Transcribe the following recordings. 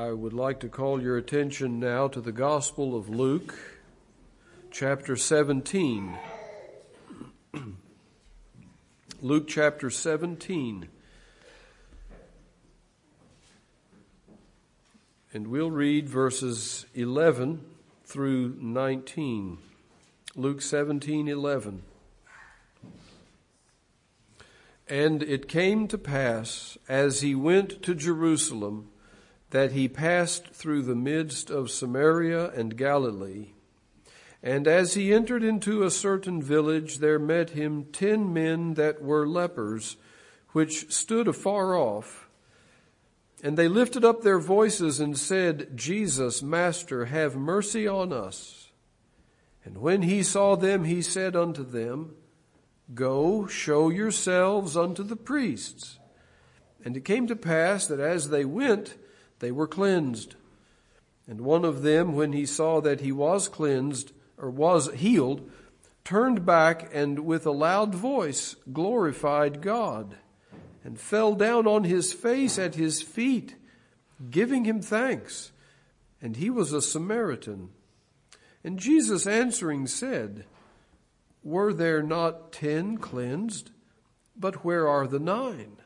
I would like to call your attention now to the Gospel of Luke, chapter 17. Luke chapter 17. And we'll read verses 11 through 19. Luke 17, 11. And it came to pass, as he went to Jerusalem, that he passed through the midst of Samaria and Galilee. And as he entered into a certain village, there met him ten men that were lepers, which stood afar off. And they lifted up their voices and said, Jesus, Master, have mercy on us. And when he saw them, he said unto them, Go, show yourselves unto the priests. And it came to pass that as they went, they were cleansed. And one of them, when he saw that he was cleansed, or was healed, turned back and with a loud voice glorified God, and fell down on his face at his feet, giving him thanks. And he was a Samaritan. And Jesus answering said, Were there not ten cleansed? But where are the nine?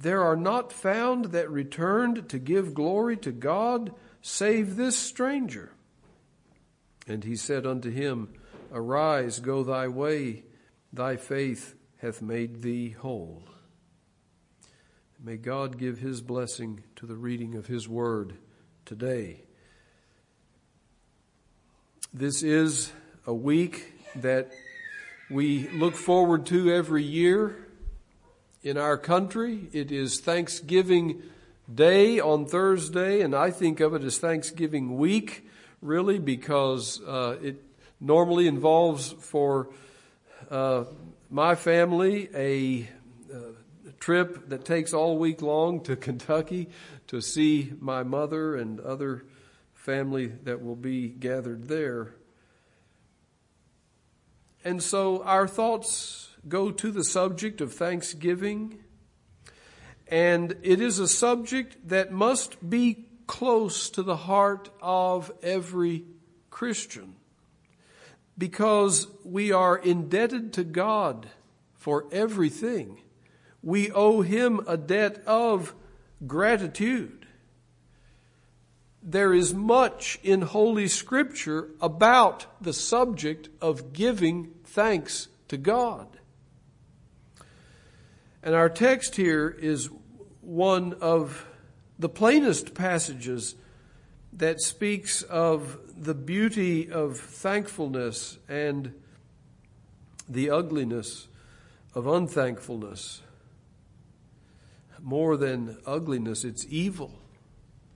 There are not found that returned to give glory to God, save this stranger. And he said unto him, Arise, go thy way, thy faith hath made thee whole. May God give his blessing to the reading of his word today. This is a week that we look forward to every year in our country. It is Thanksgiving Day on Thursday, and I think of it as Thanksgiving week, really, because uh, it normally involves for uh, my family a, uh, trip that takes all week long to Kentucky to see my mother and other family that will be gathered there. And so our thoughts go to the subject of thanksgiving. And it is a subject that must be close to the heart of every Christian because we are indebted to God for everything. We owe Him a debt of gratitude. There is much in Holy Scripture about the subject of giving thanks to God. And our text here is one of the plainest passages that speaks of the beauty of thankfulness and the ugliness of unthankfulness. More than ugliness, it's evil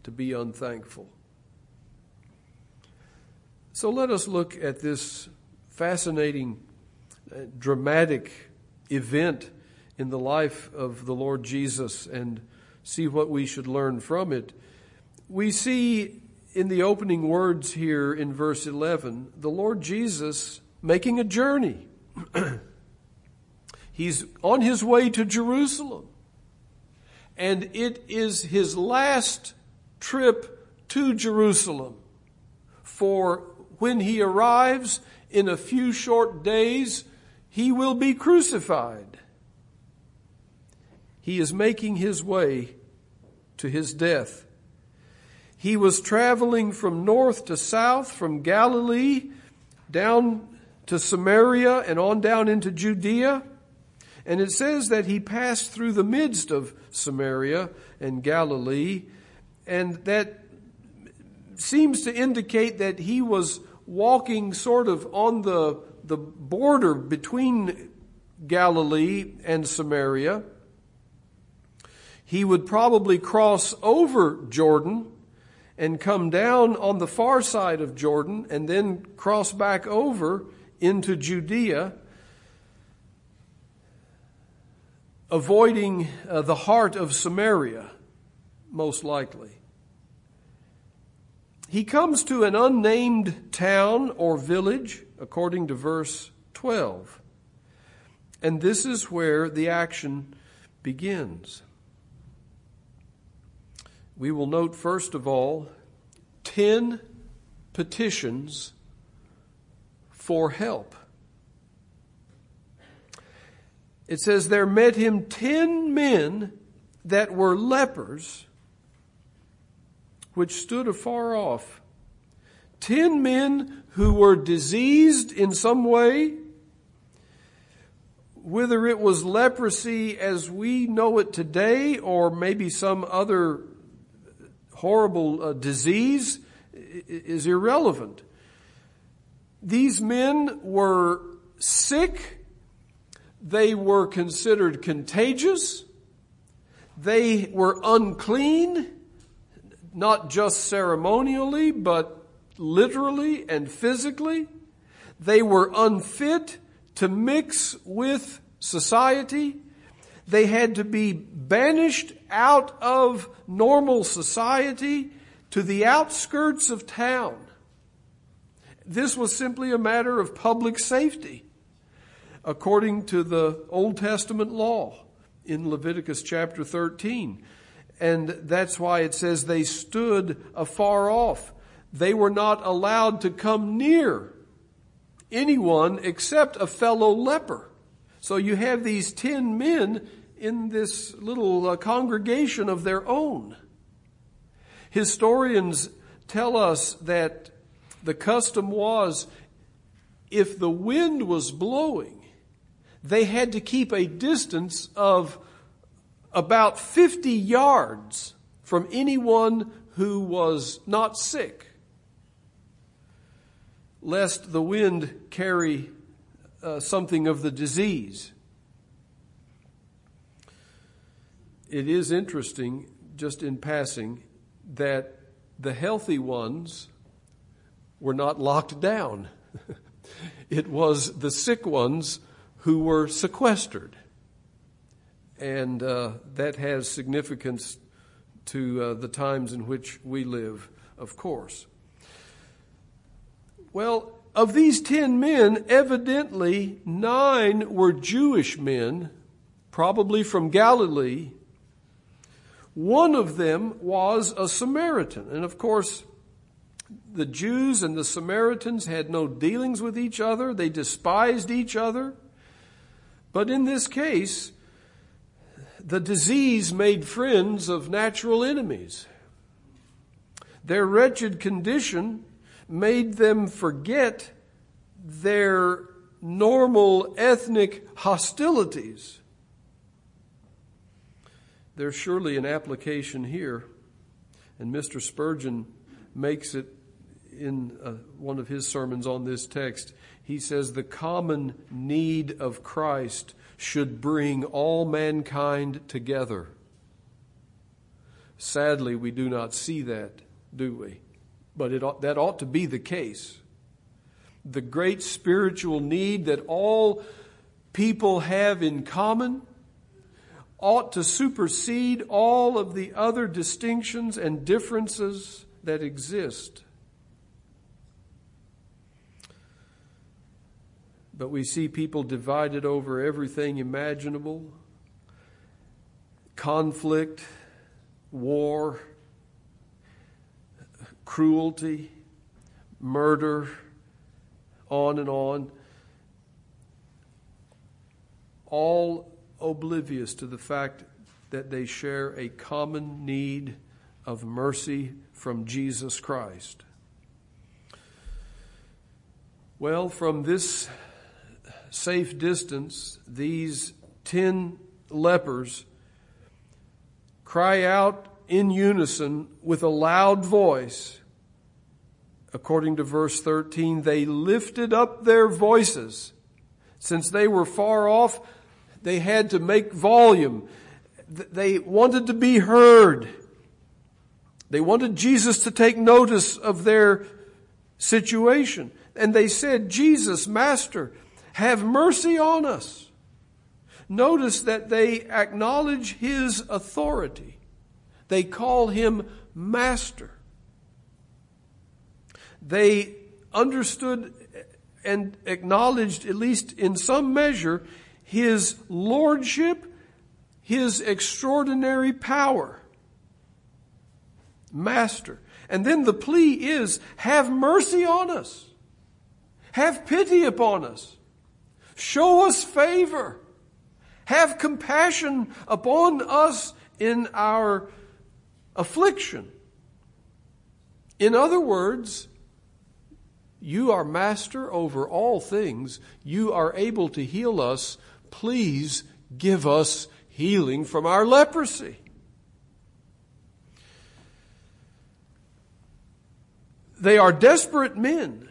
to be unthankful. So let us look at this fascinating, uh, dramatic event in the life of the Lord Jesus and see what we should learn from it. We see in the opening words here in verse 11, the Lord Jesus making a journey. He's on his way to Jerusalem. And it is his last trip to Jerusalem. For when he arrives in a few short days, he will be crucified he is making his way to his death. He was traveling from north to south, from Galilee down to Samaria and on down into Judea. And it says that he passed through the midst of Samaria and Galilee, and that seems to indicate that he was walking sort of on the, the border between Galilee and Samaria he would probably cross over Jordan and come down on the far side of Jordan and then cross back over into Judea, avoiding uh, the heart of Samaria, most likely. He comes to an unnamed town or village, according to verse 12. And this is where the action begins we will note first of all 10 petitions for help. It says, There met him ten men that were lepers, which stood afar off. Ten men who were diseased in some way, whether it was leprosy as we know it today or maybe some other horrible uh, disease is irrelevant. These men were sick. They were considered contagious. They were unclean, not just ceremonially, but literally and physically. They were unfit to mix with society. They had to be banished out of normal society to the outskirts of town. This was simply a matter of public safety according to the Old Testament law in Leviticus chapter 13. And that's why it says they stood afar off. They were not allowed to come near anyone except a fellow leper. So you have these ten men in this little uh, congregation of their own. Historians tell us that the custom was if the wind was blowing, they had to keep a distance of about 50 yards from anyone who was not sick, lest the wind carry uh, something of the disease. It is interesting, just in passing, that the healthy ones were not locked down. it was the sick ones who were sequestered. And uh, that has significance to uh, the times in which we live, of course. Well, of these ten men, evidently nine were Jewish men, probably from Galilee. One of them was a Samaritan. And of course, the Jews and the Samaritans had no dealings with each other. They despised each other. But in this case, the disease made friends of natural enemies. Their wretched condition made them forget their normal ethnic hostilities. There's surely an application here, and Mr. Spurgeon makes it in uh, one of his sermons on this text. He says, The common need of Christ should bring all mankind together. Sadly, we do not see that, do we? But it, that ought to be the case. The great spiritual need that all people have in common ought to supersede all of the other distinctions and differences that exist. But we see people divided over everything imaginable conflict, war, cruelty, murder, on and on. All oblivious to the fact that they share a common need of mercy from Jesus Christ. Well, from this safe distance, these ten lepers cry out in unison with a loud voice. According to verse 13, they lifted up their voices. Since they were far off, they had to make volume. They wanted to be heard. They wanted Jesus to take notice of their situation. And they said, Jesus, Master, have mercy on us. Notice that they acknowledge his authority. They call him Master. They understood and acknowledged, at least in some measure, his lordship, his extraordinary power. Master. And then the plea is, have mercy on us. Have pity upon us. Show us favor. Have compassion upon us in our affliction. In other words, you are master over all things. You are able to heal us. Please give us healing from our leprosy. They are desperate men.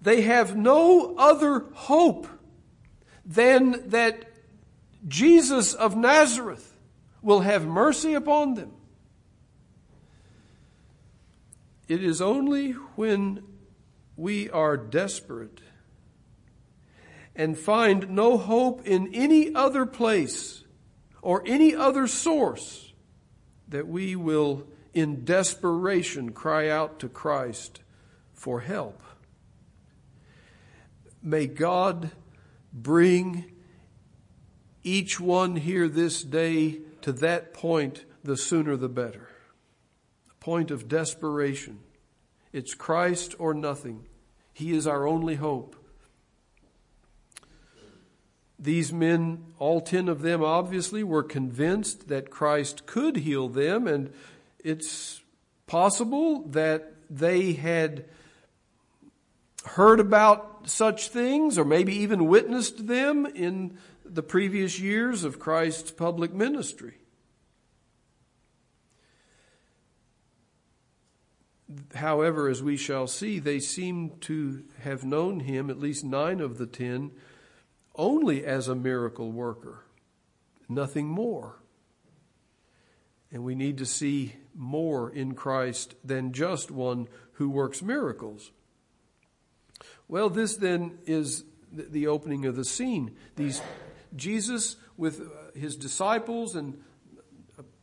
They have no other hope than that Jesus of Nazareth will have mercy upon them. It is only when we are desperate and find no hope in any other place or any other source that we will in desperation cry out to Christ for help. May God bring each one here this day to that point, the sooner the better. A point of desperation. It's Christ or nothing. He is our only hope. These men, all ten of them obviously, were convinced that Christ could heal them and it's possible that they had heard about such things or maybe even witnessed them in the previous years of Christ's public ministry. However, as we shall see, they seem to have known him, at least nine of the ten, only as a miracle worker, nothing more. And we need to see more in Christ than just one who works miracles. Well, this then is the opening of the scene. These Jesus with uh, his disciples and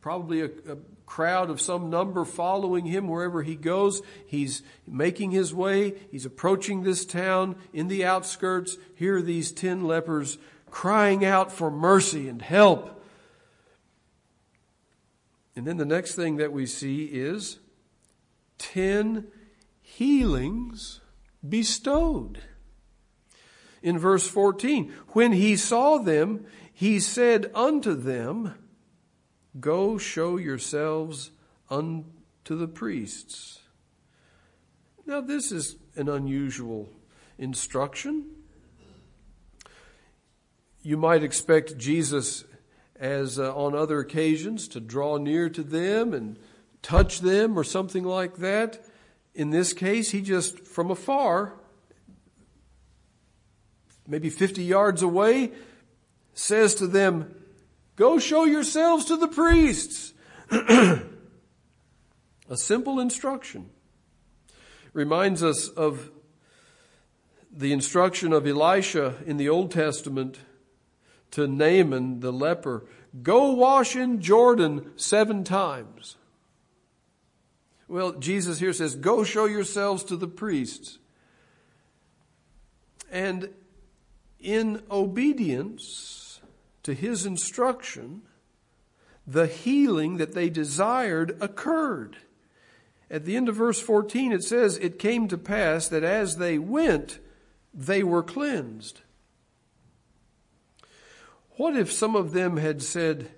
probably a, a, crowd of some number following him wherever he goes. He's making his way. He's approaching this town in the outskirts. Here are these ten lepers crying out for mercy and help. And then the next thing that we see is 10 healings bestowed. In verse 14, when he saw them, he said unto them, Go show yourselves unto the priests. Now, this is an unusual instruction. You might expect Jesus as uh, on other occasions to draw near to them and touch them or something like that. In this case, he just from afar, maybe 50 yards away, says to them, Go show yourselves to the priests. A simple instruction reminds us of the instruction of Elisha in the Old Testament to Naaman the leper, go wash in Jordan seven times. Well, Jesus here says, go show yourselves to the priests. And in obedience to his instruction, the healing that they desired occurred. At the end of verse 14, it says, It came to pass that as they went, they were cleansed. What if some of them had said,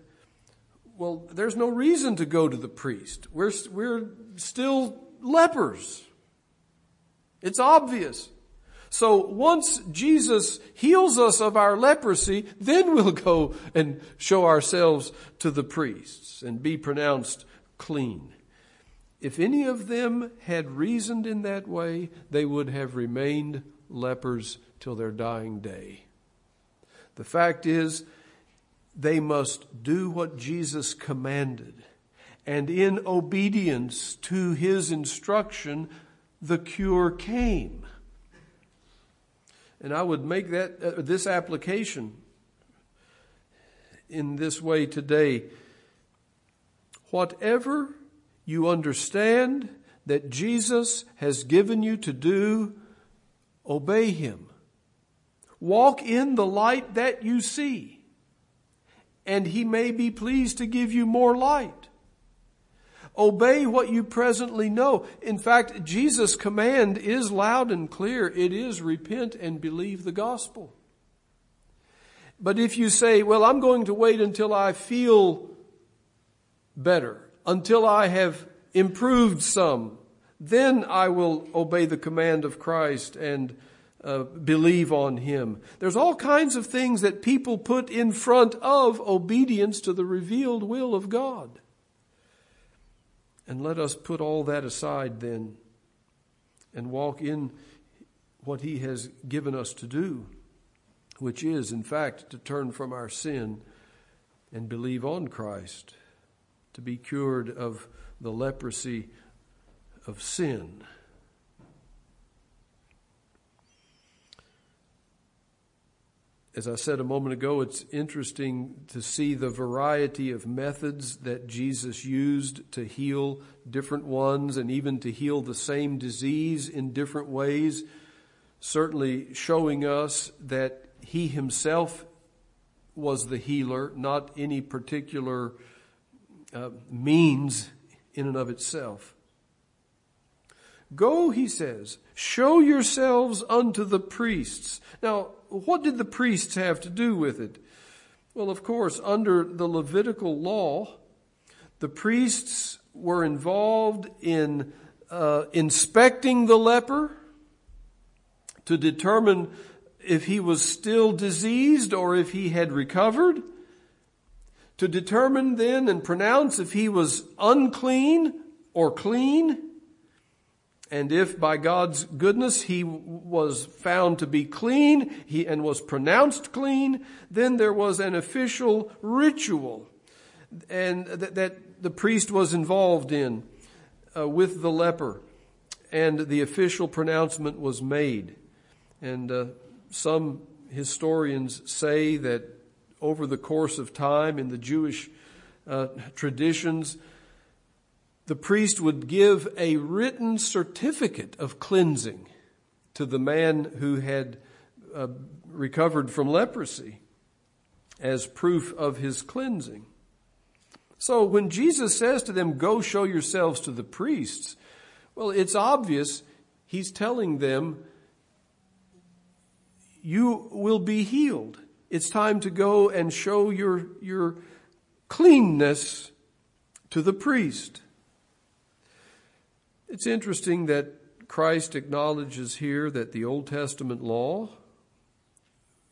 well, there's no reason to go to the priest. We're, we're still lepers. It's obvious. So once Jesus heals us of our leprosy, then we'll go and show ourselves to the priests and be pronounced clean. If any of them had reasoned in that way, they would have remained lepers till their dying day. The fact is, they must do what Jesus commanded. And in obedience to his instruction, the cure came. And I would make that, uh, this application in this way today. Whatever you understand that Jesus has given you to do, obey him. Walk in the light that you see, and he may be pleased to give you more light. Obey what you presently know. In fact, Jesus' command is loud and clear. It is repent and believe the gospel. But if you say, well, I'm going to wait until I feel better, until I have improved some, then I will obey the command of Christ and uh, believe on Him. There's all kinds of things that people put in front of obedience to the revealed will of God. And let us put all that aside then and walk in what He has given us to do, which is, in fact, to turn from our sin and believe on Christ, to be cured of the leprosy of sin. As I said a moment ago, it's interesting to see the variety of methods that Jesus used to heal different ones and even to heal the same disease in different ways, certainly showing us that he himself was the healer, not any particular uh, means in and of itself. Go, he says, show yourselves unto the priests. Now, what did the priests have to do with it? Well, of course, under the Levitical law, the priests were involved in uh, inspecting the leper to determine if he was still diseased or if he had recovered, to determine then and pronounce if he was unclean or clean, and if by God's goodness he was found to be clean he, and was pronounced clean, then there was an official ritual and that, that the priest was involved in uh, with the leper. And the official pronouncement was made. And uh, some historians say that over the course of time in the Jewish uh, traditions, the priest would give a written certificate of cleansing to the man who had uh, recovered from leprosy as proof of his cleansing. So when Jesus says to them, go show yourselves to the priests, well, it's obvious he's telling them, you will be healed. It's time to go and show your, your cleanness to the priest. It's interesting that Christ acknowledges here that the Old Testament law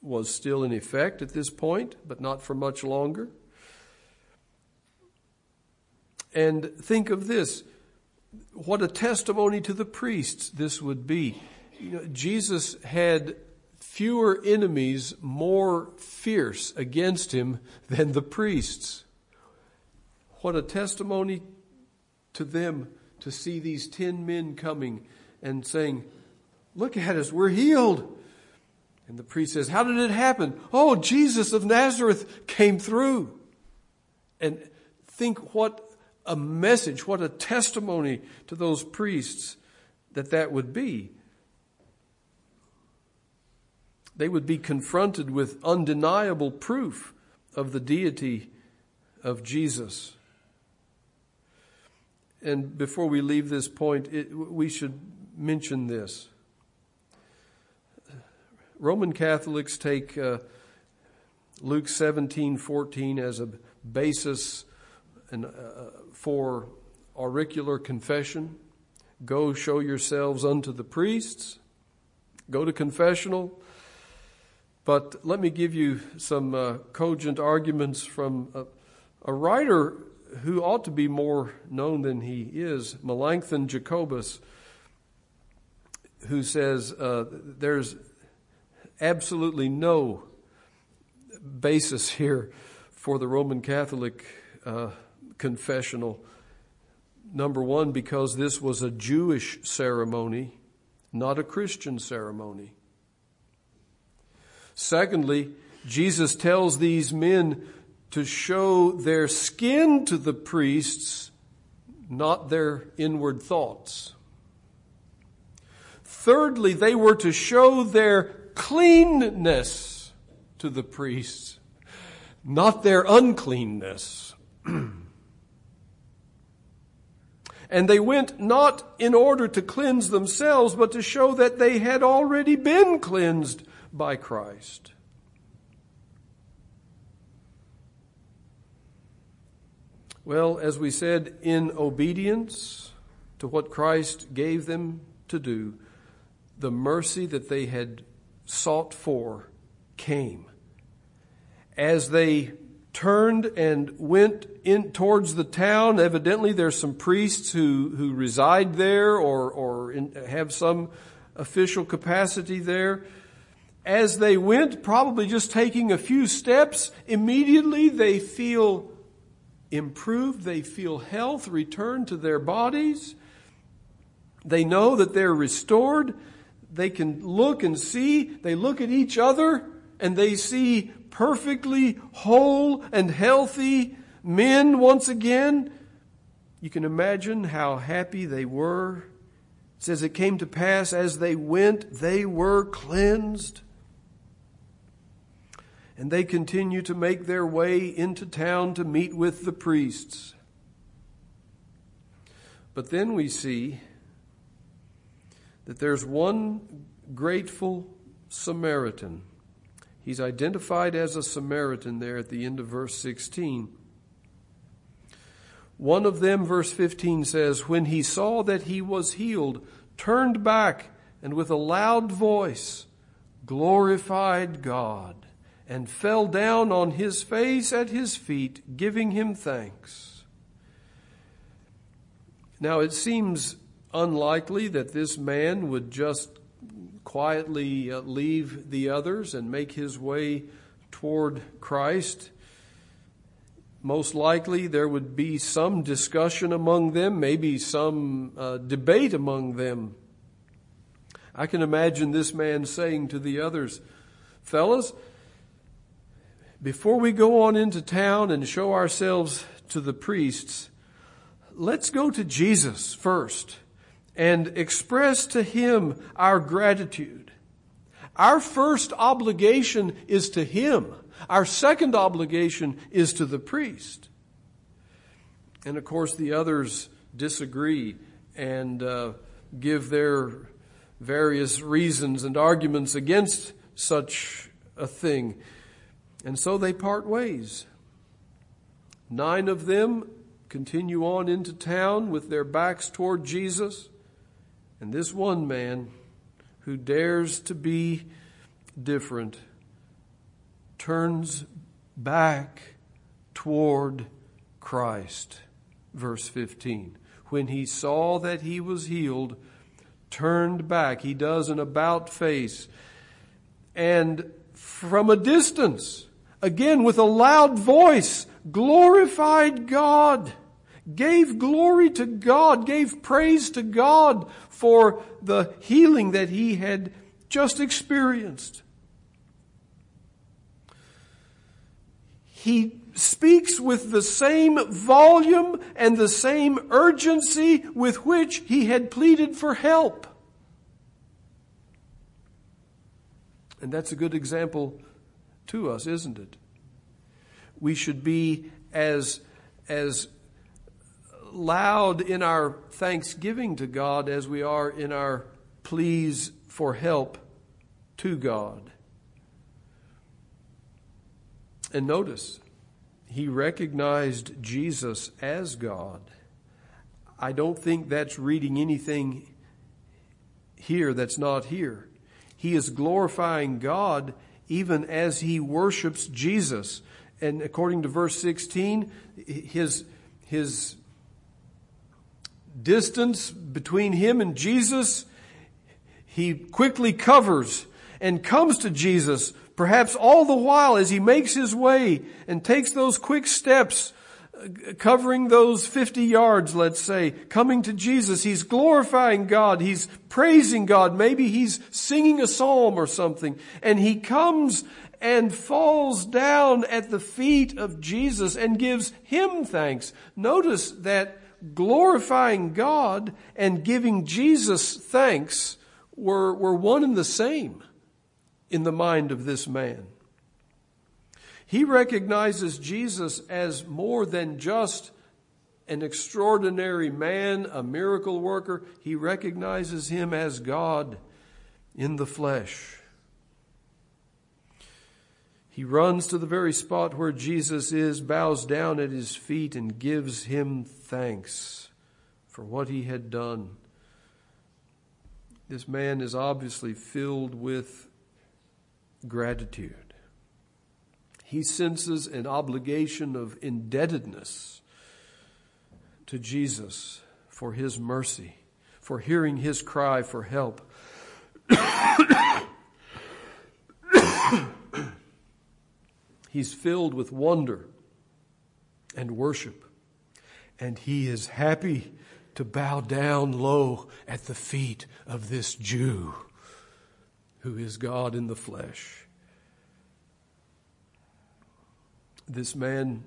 was still in effect at this point, but not for much longer. And think of this what a testimony to the priests this would be. You know, Jesus had fewer enemies more fierce against him than the priests. What a testimony to them to see these ten men coming and saying, Look at us, we're healed. And the priest says, How did it happen? Oh, Jesus of Nazareth came through. And think what a message, what a testimony to those priests that that would be. They would be confronted with undeniable proof of the deity of Jesus and before we leave this point, it, we should mention this. Roman Catholics take uh, Luke 17, 14 as a basis and, uh, for auricular confession. Go show yourselves unto the priests. Go to confessional. But let me give you some uh, cogent arguments from a, a writer who ought to be more known than he is, Melanchthon Jacobus, who says uh, there's absolutely no basis here for the Roman Catholic uh, confessional. Number one, because this was a Jewish ceremony, not a Christian ceremony. Secondly, Jesus tells these men to show their skin to the priests, not their inward thoughts. Thirdly, they were to show their cleanness to the priests, not their uncleanness. And they went not in order to cleanse themselves, but to show that they had already been cleansed by Christ. Well, as we said, in obedience to what Christ gave them to do, the mercy that they had sought for came. As they turned and went in towards the town, evidently there's some priests who, who reside there or, or in, have some official capacity there. As they went, probably just taking a few steps, immediately they feel improved. They feel health return to their bodies. They know that they're restored. They can look and see. They look at each other and they see perfectly whole and healthy men once again. You can imagine how happy they were. It says it came to pass as they went, they were cleansed. And they continue to make their way into town to meet with the priests. But then we see that there's one grateful Samaritan. He's identified as a Samaritan there at the end of verse 16. One of them, verse 15 says, when he saw that he was healed, turned back and with a loud voice glorified God and fell down on his face at his feet, giving him thanks. Now it seems unlikely that this man would just quietly uh, leave the others and make his way toward Christ. Most likely there would be some discussion among them, maybe some uh, debate among them. I can imagine this man saying to the others, fellas, before we go on into town and show ourselves to the priests, let's go to Jesus first and express to Him our gratitude. Our first obligation is to Him. Our second obligation is to the priest. And of course, the others disagree and uh, give their various reasons and arguments against such a thing. And so they part ways. Nine of them continue on into town with their backs toward Jesus. And this one man who dares to be different turns back toward Christ. Verse 15. When he saw that he was healed, turned back. He does an about face. And from a distance, again with a loud voice, glorified God gave glory to God, gave praise to God for the healing that he had just experienced. He speaks with the same volume and the same urgency with which he had pleaded for help. And that's a good example to us, isn't it? We should be as, as loud in our thanksgiving to God as we are in our pleas for help to God. And notice, he recognized Jesus as God. I don't think that's reading anything here that's not here. He is glorifying God even as he worships Jesus. And according to verse 16, his, his distance between him and Jesus, he quickly covers and comes to Jesus, perhaps all the while as he makes his way and takes those quick steps, covering those 50 yards, let's say, coming to Jesus. He's glorifying God. He's praising God. Maybe he's singing a psalm or something. And he comes and falls down at the feet of Jesus and gives him thanks. Notice that glorifying God and giving Jesus thanks were, were one and the same in the mind of this man. He recognizes Jesus as more than just an extraordinary man, a miracle worker. He recognizes him as God in the flesh. He runs to the very spot where Jesus is, bows down at his feet, and gives him thanks for what he had done. This man is obviously filled with gratitude. He senses an obligation of indebtedness to Jesus for his mercy, for hearing his cry for help. He's filled with wonder and worship, and he is happy to bow down low at the feet of this Jew who is God in the flesh. This man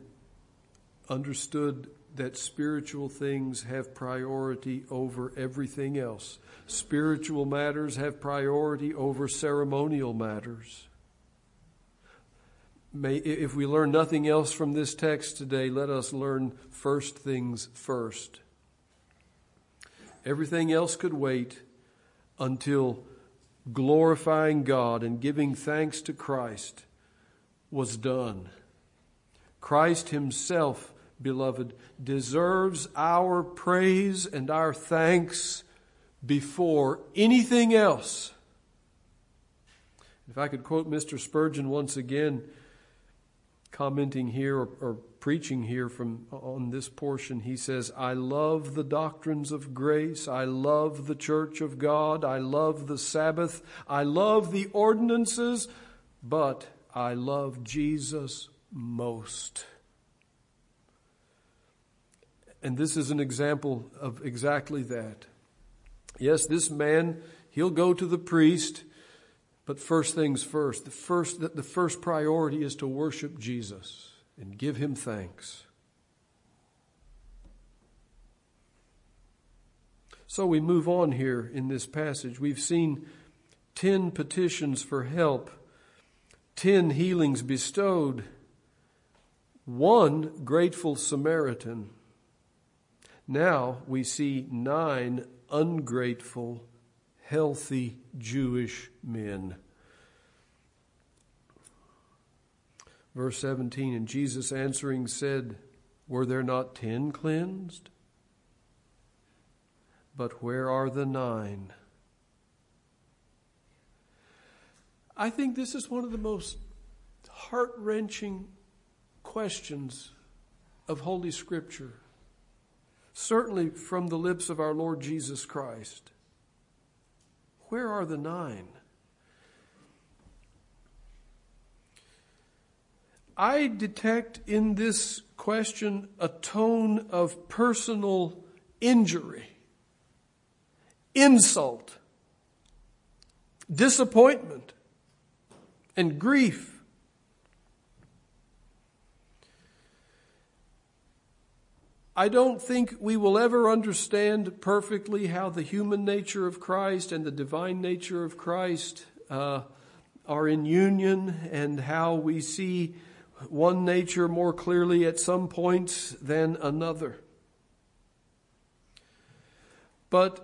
understood that spiritual things have priority over everything else. Spiritual matters have priority over ceremonial matters. May, if we learn nothing else from this text today, let us learn first things first. Everything else could wait until glorifying God and giving thanks to Christ was done. Christ Himself beloved, deserves our praise and our thanks before anything else. If I could quote Mr. Spurgeon once again, commenting here or, or, preaching here from on this portion, he says, I love the doctrines of grace. I love the church of God. I love the Sabbath. I love the ordinances, but I love Jesus most. And this is an example of exactly that. Yes, this man, he'll go to the priest, but first things first. The first, the first priority is to worship Jesus and give him thanks. So we move on here in this passage. We've seen 10 petitions for help, 10 healings bestowed, one grateful Samaritan. Now we see nine ungrateful, healthy Jewish men. Verse 17 And Jesus answering said, Were there not ten cleansed? But where are the nine? I think this is one of the most heart wrenching questions of Holy Scripture certainly from the lips of our Lord Jesus Christ. Where are the nine? I detect in this question a tone of personal injury, insult, disappointment, and grief. I don't think we will ever understand perfectly how the human nature of Christ and the divine nature of Christ uh, are in union and how we see one nature more clearly at some points than another. But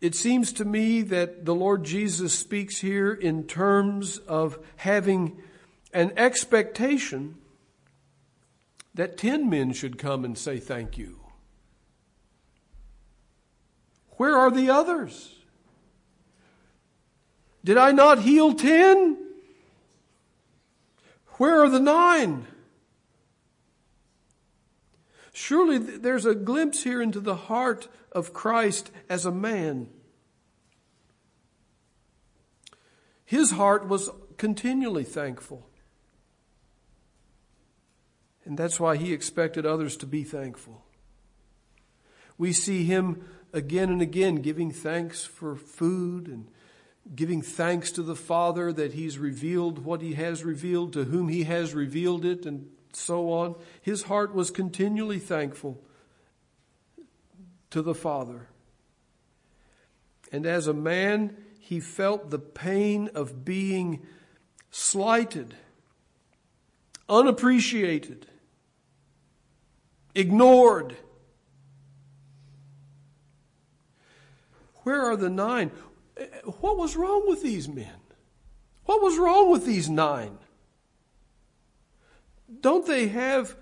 it seems to me that the Lord Jesus speaks here in terms of having an expectation that 10 men should come and say thank you. Where are the others? Did I not heal 10? Where are the nine? Surely there's a glimpse here into the heart of Christ as a man. His heart was continually thankful. And that's why he expected others to be thankful. We see him again and again giving thanks for food and giving thanks to the Father that he's revealed what he has revealed, to whom he has revealed it, and so on. His heart was continually thankful to the Father. And as a man, he felt the pain of being slighted, unappreciated, ignored. Where are the nine? What was wrong with these men? What was wrong with these nine? Don't they have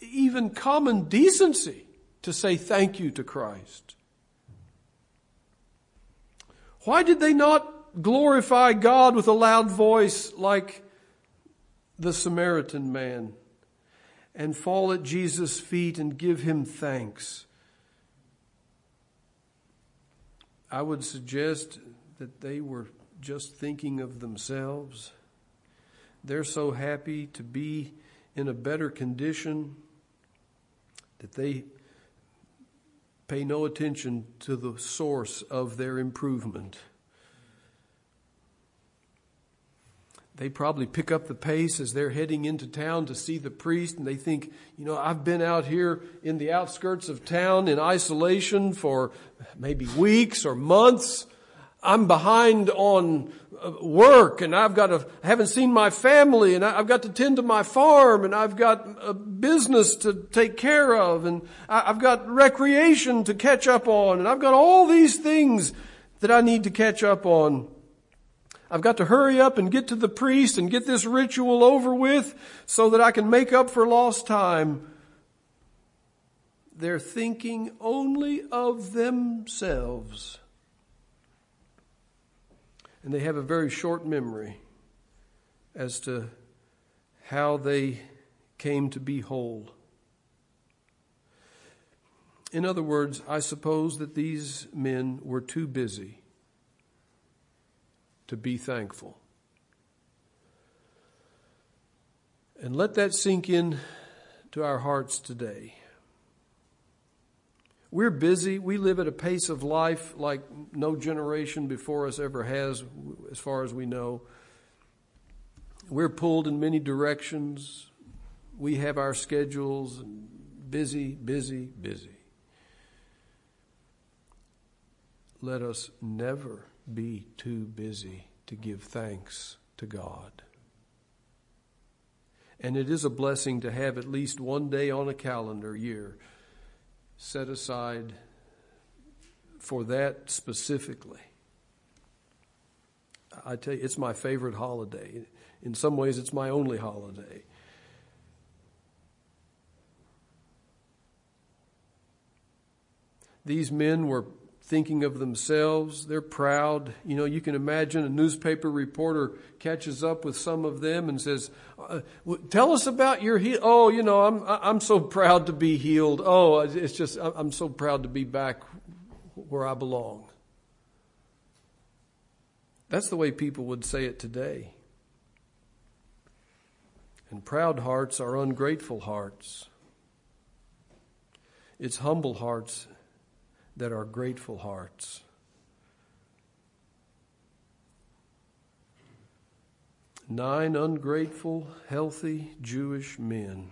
even common decency to say thank you to Christ? Why did they not glorify God with a loud voice like the Samaritan man and fall at Jesus' feet and give him thanks? I would suggest that they were just thinking of themselves. They're so happy to be in a better condition that they pay no attention to the source of their improvement. They probably pick up the pace as they're heading into town to see the priest, and they think, you know, I've been out here in the outskirts of town in isolation for maybe weeks or months. I'm behind on uh, work and I've got to, I haven't seen my family and I've got to tend to my farm and I've got a business to take care of and I've got recreation to catch up on and I've got all these things that I need to catch up on. I've got to hurry up and get to the priest and get this ritual over with so that I can make up for lost time. They're thinking only of themselves. And they have a very short memory as to how they came to be whole. In other words, I suppose that these men were too busy to be thankful. And let that sink in to our hearts today. We're busy. We live at a pace of life like no generation before us ever has, as far as we know. We're pulled in many directions. We have our schedules, busy, busy, busy. Let us never be too busy to give thanks to God. And it is a blessing to have at least one day on a calendar year set aside for that specifically. I tell you, it's my favorite holiday. In some ways, it's my only holiday. These men were thinking of themselves. They're proud. You know, you can imagine a newspaper reporter catches up with some of them and says, uh, "Tell us about your heal." Oh, you know, I'm I'm so proud to be healed. Oh, it's just I'm so proud to be back where I belong. That's the way people would say it today. And proud hearts are ungrateful hearts. It's humble hearts that are grateful hearts. Nine ungrateful, healthy Jewish men.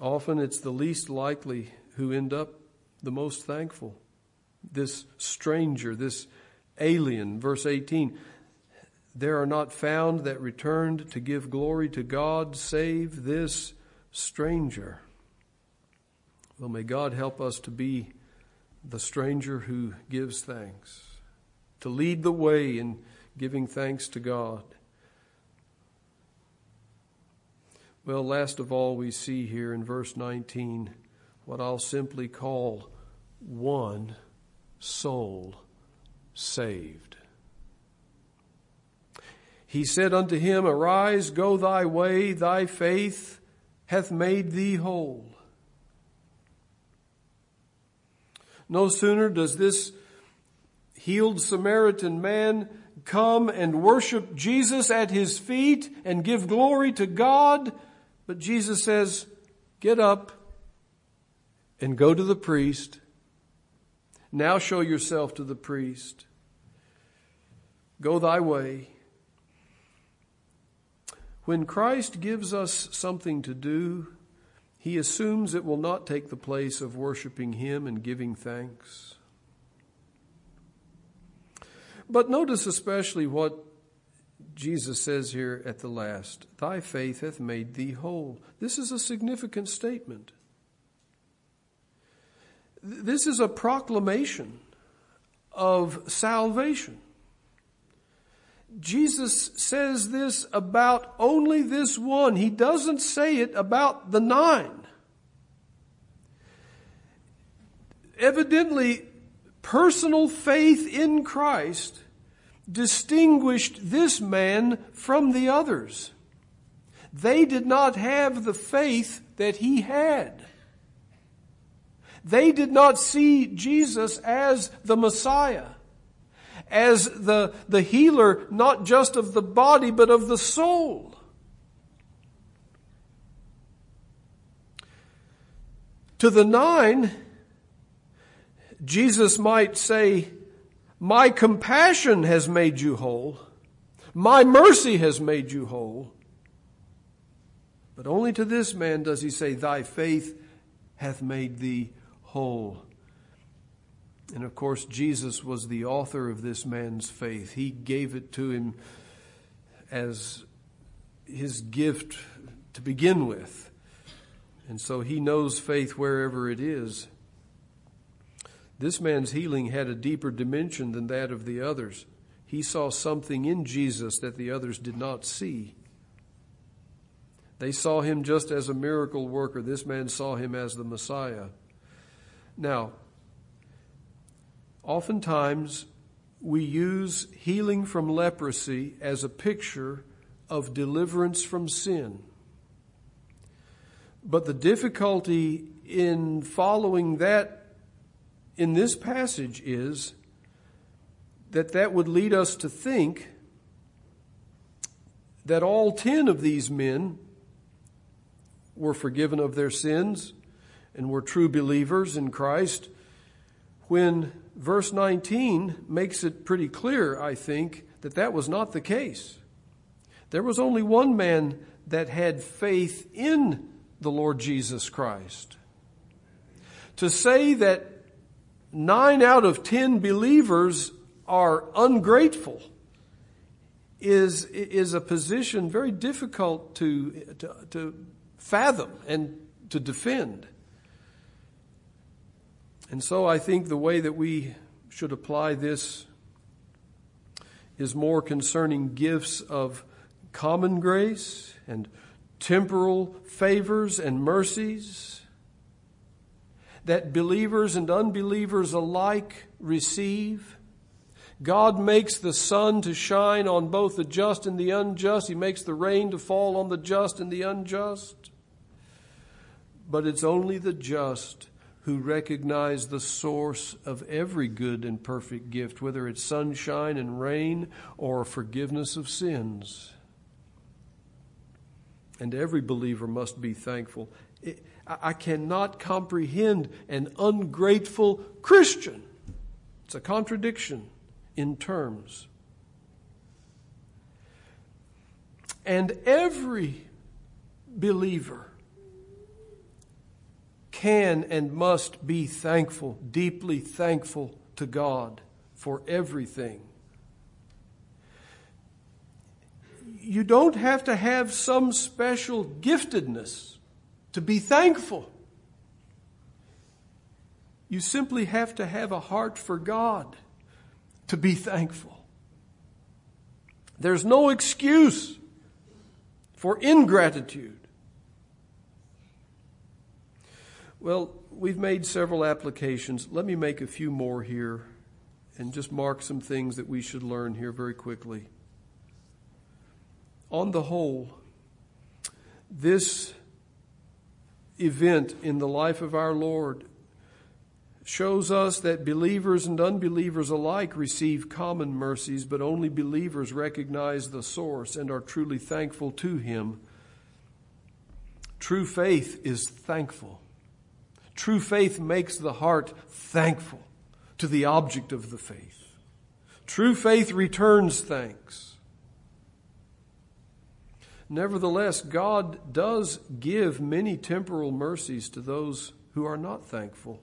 Often it's the least likely who end up the most thankful. This stranger, this alien, verse 18 there are not found that returned to give glory to God save this stranger. Well, may God help us to be the stranger who gives thanks, to lead the way in giving thanks to God. Well, last of all, we see here in verse 19 what I'll simply call one soul saved. He said unto him, Arise, go thy way, thy faith hath made thee whole. No sooner does this healed Samaritan man come and worship Jesus at his feet and give glory to God, but Jesus says, Get up and go to the priest. Now show yourself to the priest. Go thy way. When Christ gives us something to do, he assumes it will not take the place of worshiping Him and giving thanks. But notice especially what Jesus says here at the last, Thy faith hath made thee whole. This is a significant statement. This is a proclamation of salvation. Jesus says this about only this one. He doesn't say it about the nine. Evidently, personal faith in Christ distinguished this man from the others. They did not have the faith that he had. They did not see Jesus as the Messiah, as the, the healer not just of the body but of the soul. To the nine, Jesus might say, My compassion has made you whole. My mercy has made you whole. But only to this man does he say, Thy faith hath made thee whole. And of course, Jesus was the author of this man's faith. He gave it to him as his gift to begin with. And so he knows faith wherever it is. This man's healing had a deeper dimension than that of the others. He saw something in Jesus that the others did not see. They saw him just as a miracle worker. This man saw him as the Messiah. Now, oftentimes we use healing from leprosy as a picture of deliverance from sin. But the difficulty in following that in this passage is that that would lead us to think that all 10 of these men were forgiven of their sins and were true believers in Christ when verse 19 makes it pretty clear, I think, that that was not the case. There was only one man that had faith in the Lord Jesus Christ. To say that nine out of ten believers are ungrateful is, is a position very difficult to, to, to fathom and to defend. And so I think the way that we should apply this is more concerning gifts of common grace and temporal favors and mercies that believers and unbelievers alike receive. God makes the sun to shine on both the just and the unjust. He makes the rain to fall on the just and the unjust. But it's only the just who recognize the source of every good and perfect gift, whether it's sunshine and rain or forgiveness of sins. And every believer must be thankful. I cannot comprehend an ungrateful Christian. It's a contradiction in terms. And every believer can and must be thankful, deeply thankful to God for everything. You don't have to have some special giftedness to be thankful. You simply have to have a heart for God to be thankful. There's no excuse for ingratitude. Well, we've made several applications. Let me make a few more here and just mark some things that we should learn here very quickly. On the whole, this event in the life of our Lord shows us that believers and unbelievers alike receive common mercies, but only believers recognize the source and are truly thankful to Him. True faith is thankful. True faith makes the heart thankful to the object of the faith. True faith returns thanks. Nevertheless, God does give many temporal mercies to those who are not thankful.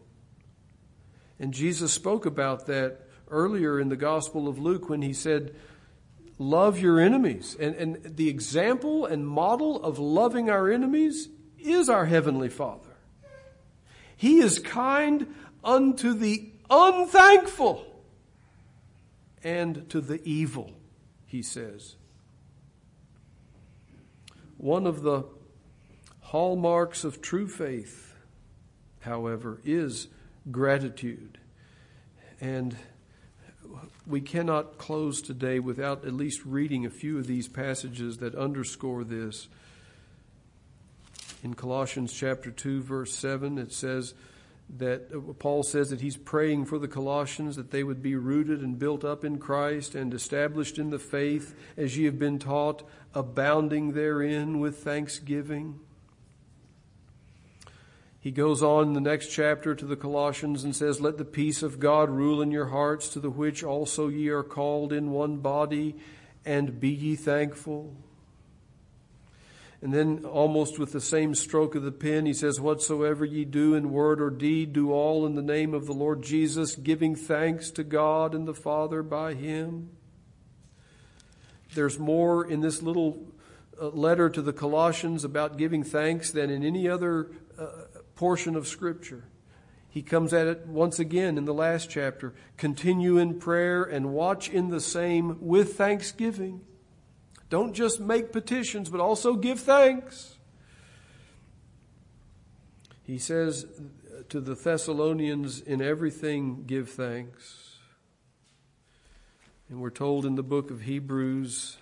And Jesus spoke about that earlier in the Gospel of Luke when he said, love your enemies. And, and the example and model of loving our enemies is our Heavenly Father. He is kind unto the unthankful and to the evil, he says. One of the hallmarks of true faith, however, is gratitude. And we cannot close today without at least reading a few of these passages that underscore this. In Colossians chapter 2 verse 7 it says that Paul says that he's praying for the Colossians that they would be rooted and built up in Christ and established in the faith as ye have been taught abounding therein with thanksgiving. He goes on in the next chapter to the Colossians and says, Let the peace of God rule in your hearts, to the which also ye are called in one body, and be ye thankful. And then, almost with the same stroke of the pen, he says, Whatsoever ye do in word or deed, do all in the name of the Lord Jesus, giving thanks to God and the Father by him. There's more in this little uh, letter to the Colossians about giving thanks than in any other uh, portion of Scripture. He comes at it once again in the last chapter. Continue in prayer and watch in the same with thanksgiving. Don't just make petitions, but also give thanks. He says to the Thessalonians, in everything give thanks. And we're told in the book of Hebrews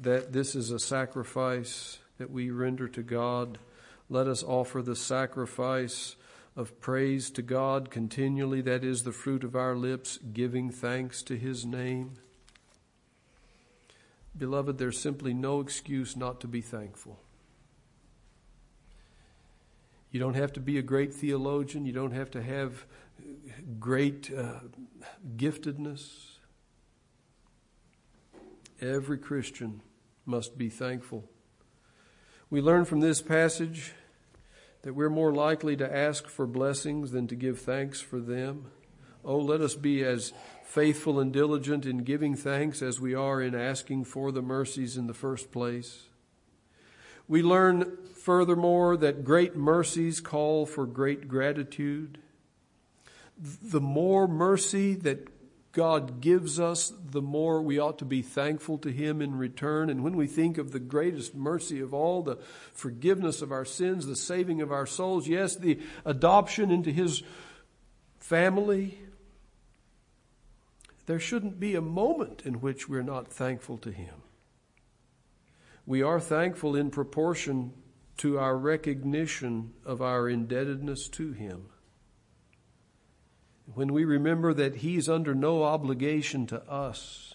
that this is a sacrifice that we render to God let us offer the sacrifice of praise to God continually. That is the fruit of our lips, giving thanks to His name. Beloved, there's simply no excuse not to be thankful. You don't have to be a great theologian. You don't have to have great uh, giftedness. Every Christian must be thankful we learn from this passage that we're more likely to ask for blessings than to give thanks for them. Oh, let us be as faithful and diligent in giving thanks as we are in asking for the mercies in the first place. We learn furthermore that great mercies call for great gratitude. The more mercy that God gives us, the more we ought to be thankful to Him in return. And when we think of the greatest mercy of all, the forgiveness of our sins, the saving of our souls, yes, the adoption into His family, there shouldn't be a moment in which we're not thankful to Him. We are thankful in proportion to our recognition of our indebtedness to Him when we remember that He's under no obligation to us,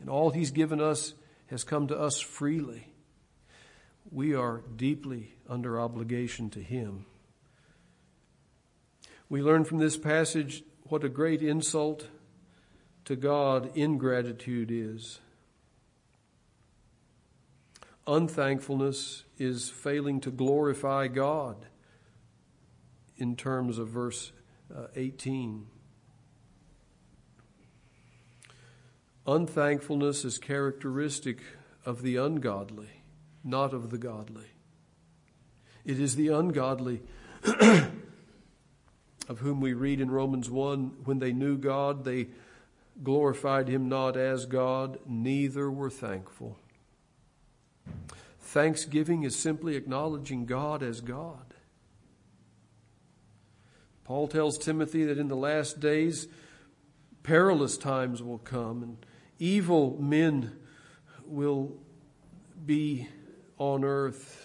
and all He's given us has come to us freely, we are deeply under obligation to Him. We learn from this passage what a great insult to God ingratitude is. Unthankfulness is failing to glorify God in terms of verse uh, 18. Unthankfulness is characteristic of the ungodly, not of the godly. It is the ungodly of whom we read in Romans 1 when they knew God, they glorified him not as God, neither were thankful. Thanksgiving is simply acknowledging God as God. Paul tells Timothy that in the last days, perilous times will come and evil men will be on earth.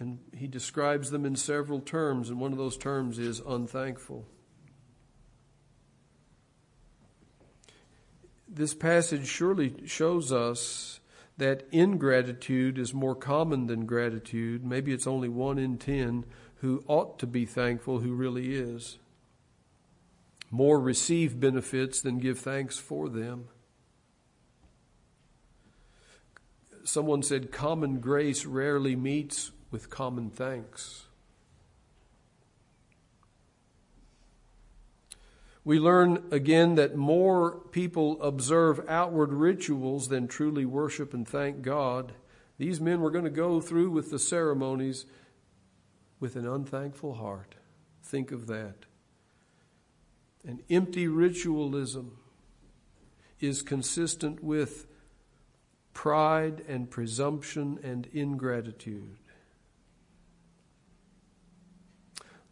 And he describes them in several terms, and one of those terms is unthankful. This passage surely shows us that ingratitude is more common than gratitude. Maybe it's only one in ten who ought to be thankful who really is. More receive benefits than give thanks for them. Someone said common grace rarely meets with common thanks. We learn again that more people observe outward rituals than truly worship and thank God. These men were going to go through with the ceremonies with an unthankful heart. Think of that. An empty ritualism is consistent with pride and presumption and ingratitude.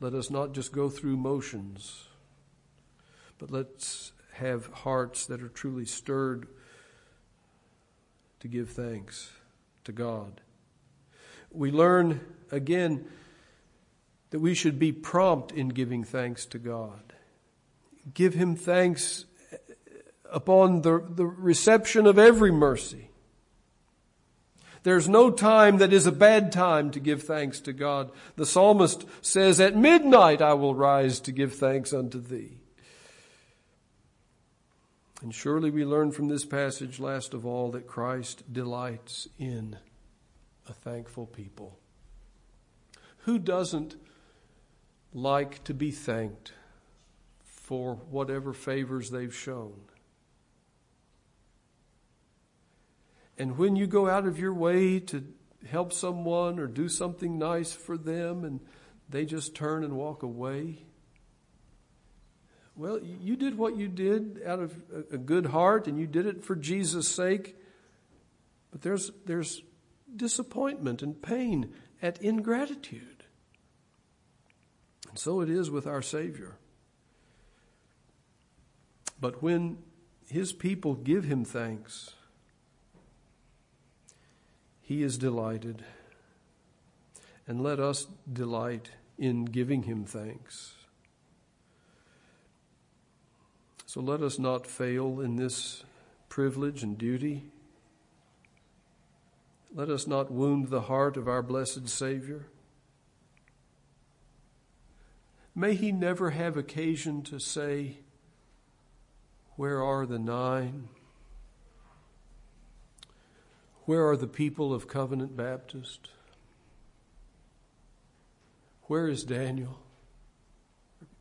Let us not just go through motions, but let's have hearts that are truly stirred to give thanks to God. We learn again that we should be prompt in giving thanks to God. Give Him thanks upon the, the reception of every mercy. There's no time that is a bad time to give thanks to God. The psalmist says, At midnight I will rise to give thanks unto thee. And surely we learn from this passage, last of all, that Christ delights in a thankful people. Who doesn't like to be thanked for whatever favors they've shown? And when you go out of your way to help someone or do something nice for them and they just turn and walk away, well, you did what you did out of a good heart and you did it for Jesus' sake. But there's, there's disappointment and pain at ingratitude. And so it is with our Savior. But when His people give Him thanks, He is delighted. And let us delight in giving Him thanks. So let us not fail in this privilege and duty. Let us not wound the heart of our blessed Savior. May he never have occasion to say, Where are the nine? Where are the people of Covenant Baptist? Where is Daniel?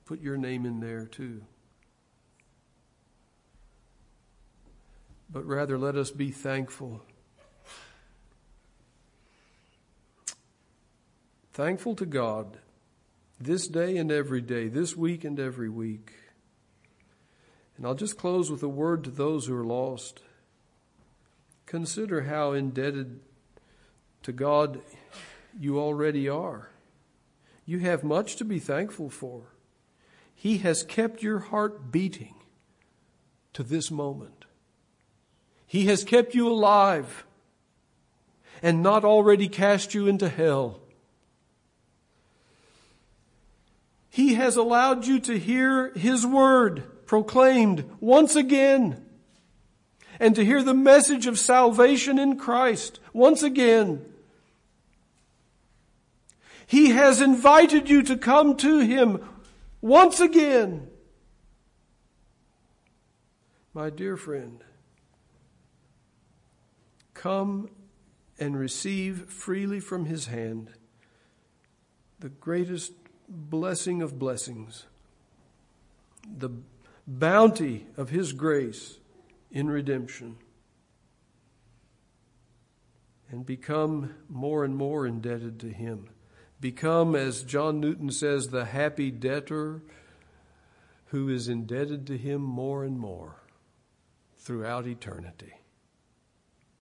Put your name in there too. But rather let us be thankful. Thankful to God this day and every day, this week and every week. And I'll just close with a word to those who are lost. Consider how indebted to God you already are. You have much to be thankful for. He has kept your heart beating to this moment. He has kept you alive and not already cast you into hell. He has allowed you to hear His word proclaimed once again and to hear the message of salvation in Christ once again. He has invited you to come to Him once again. My dear friend, Come and receive freely from his hand the greatest blessing of blessings, the bounty of his grace in redemption, and become more and more indebted to him. Become, as John Newton says, the happy debtor who is indebted to him more and more throughout eternity.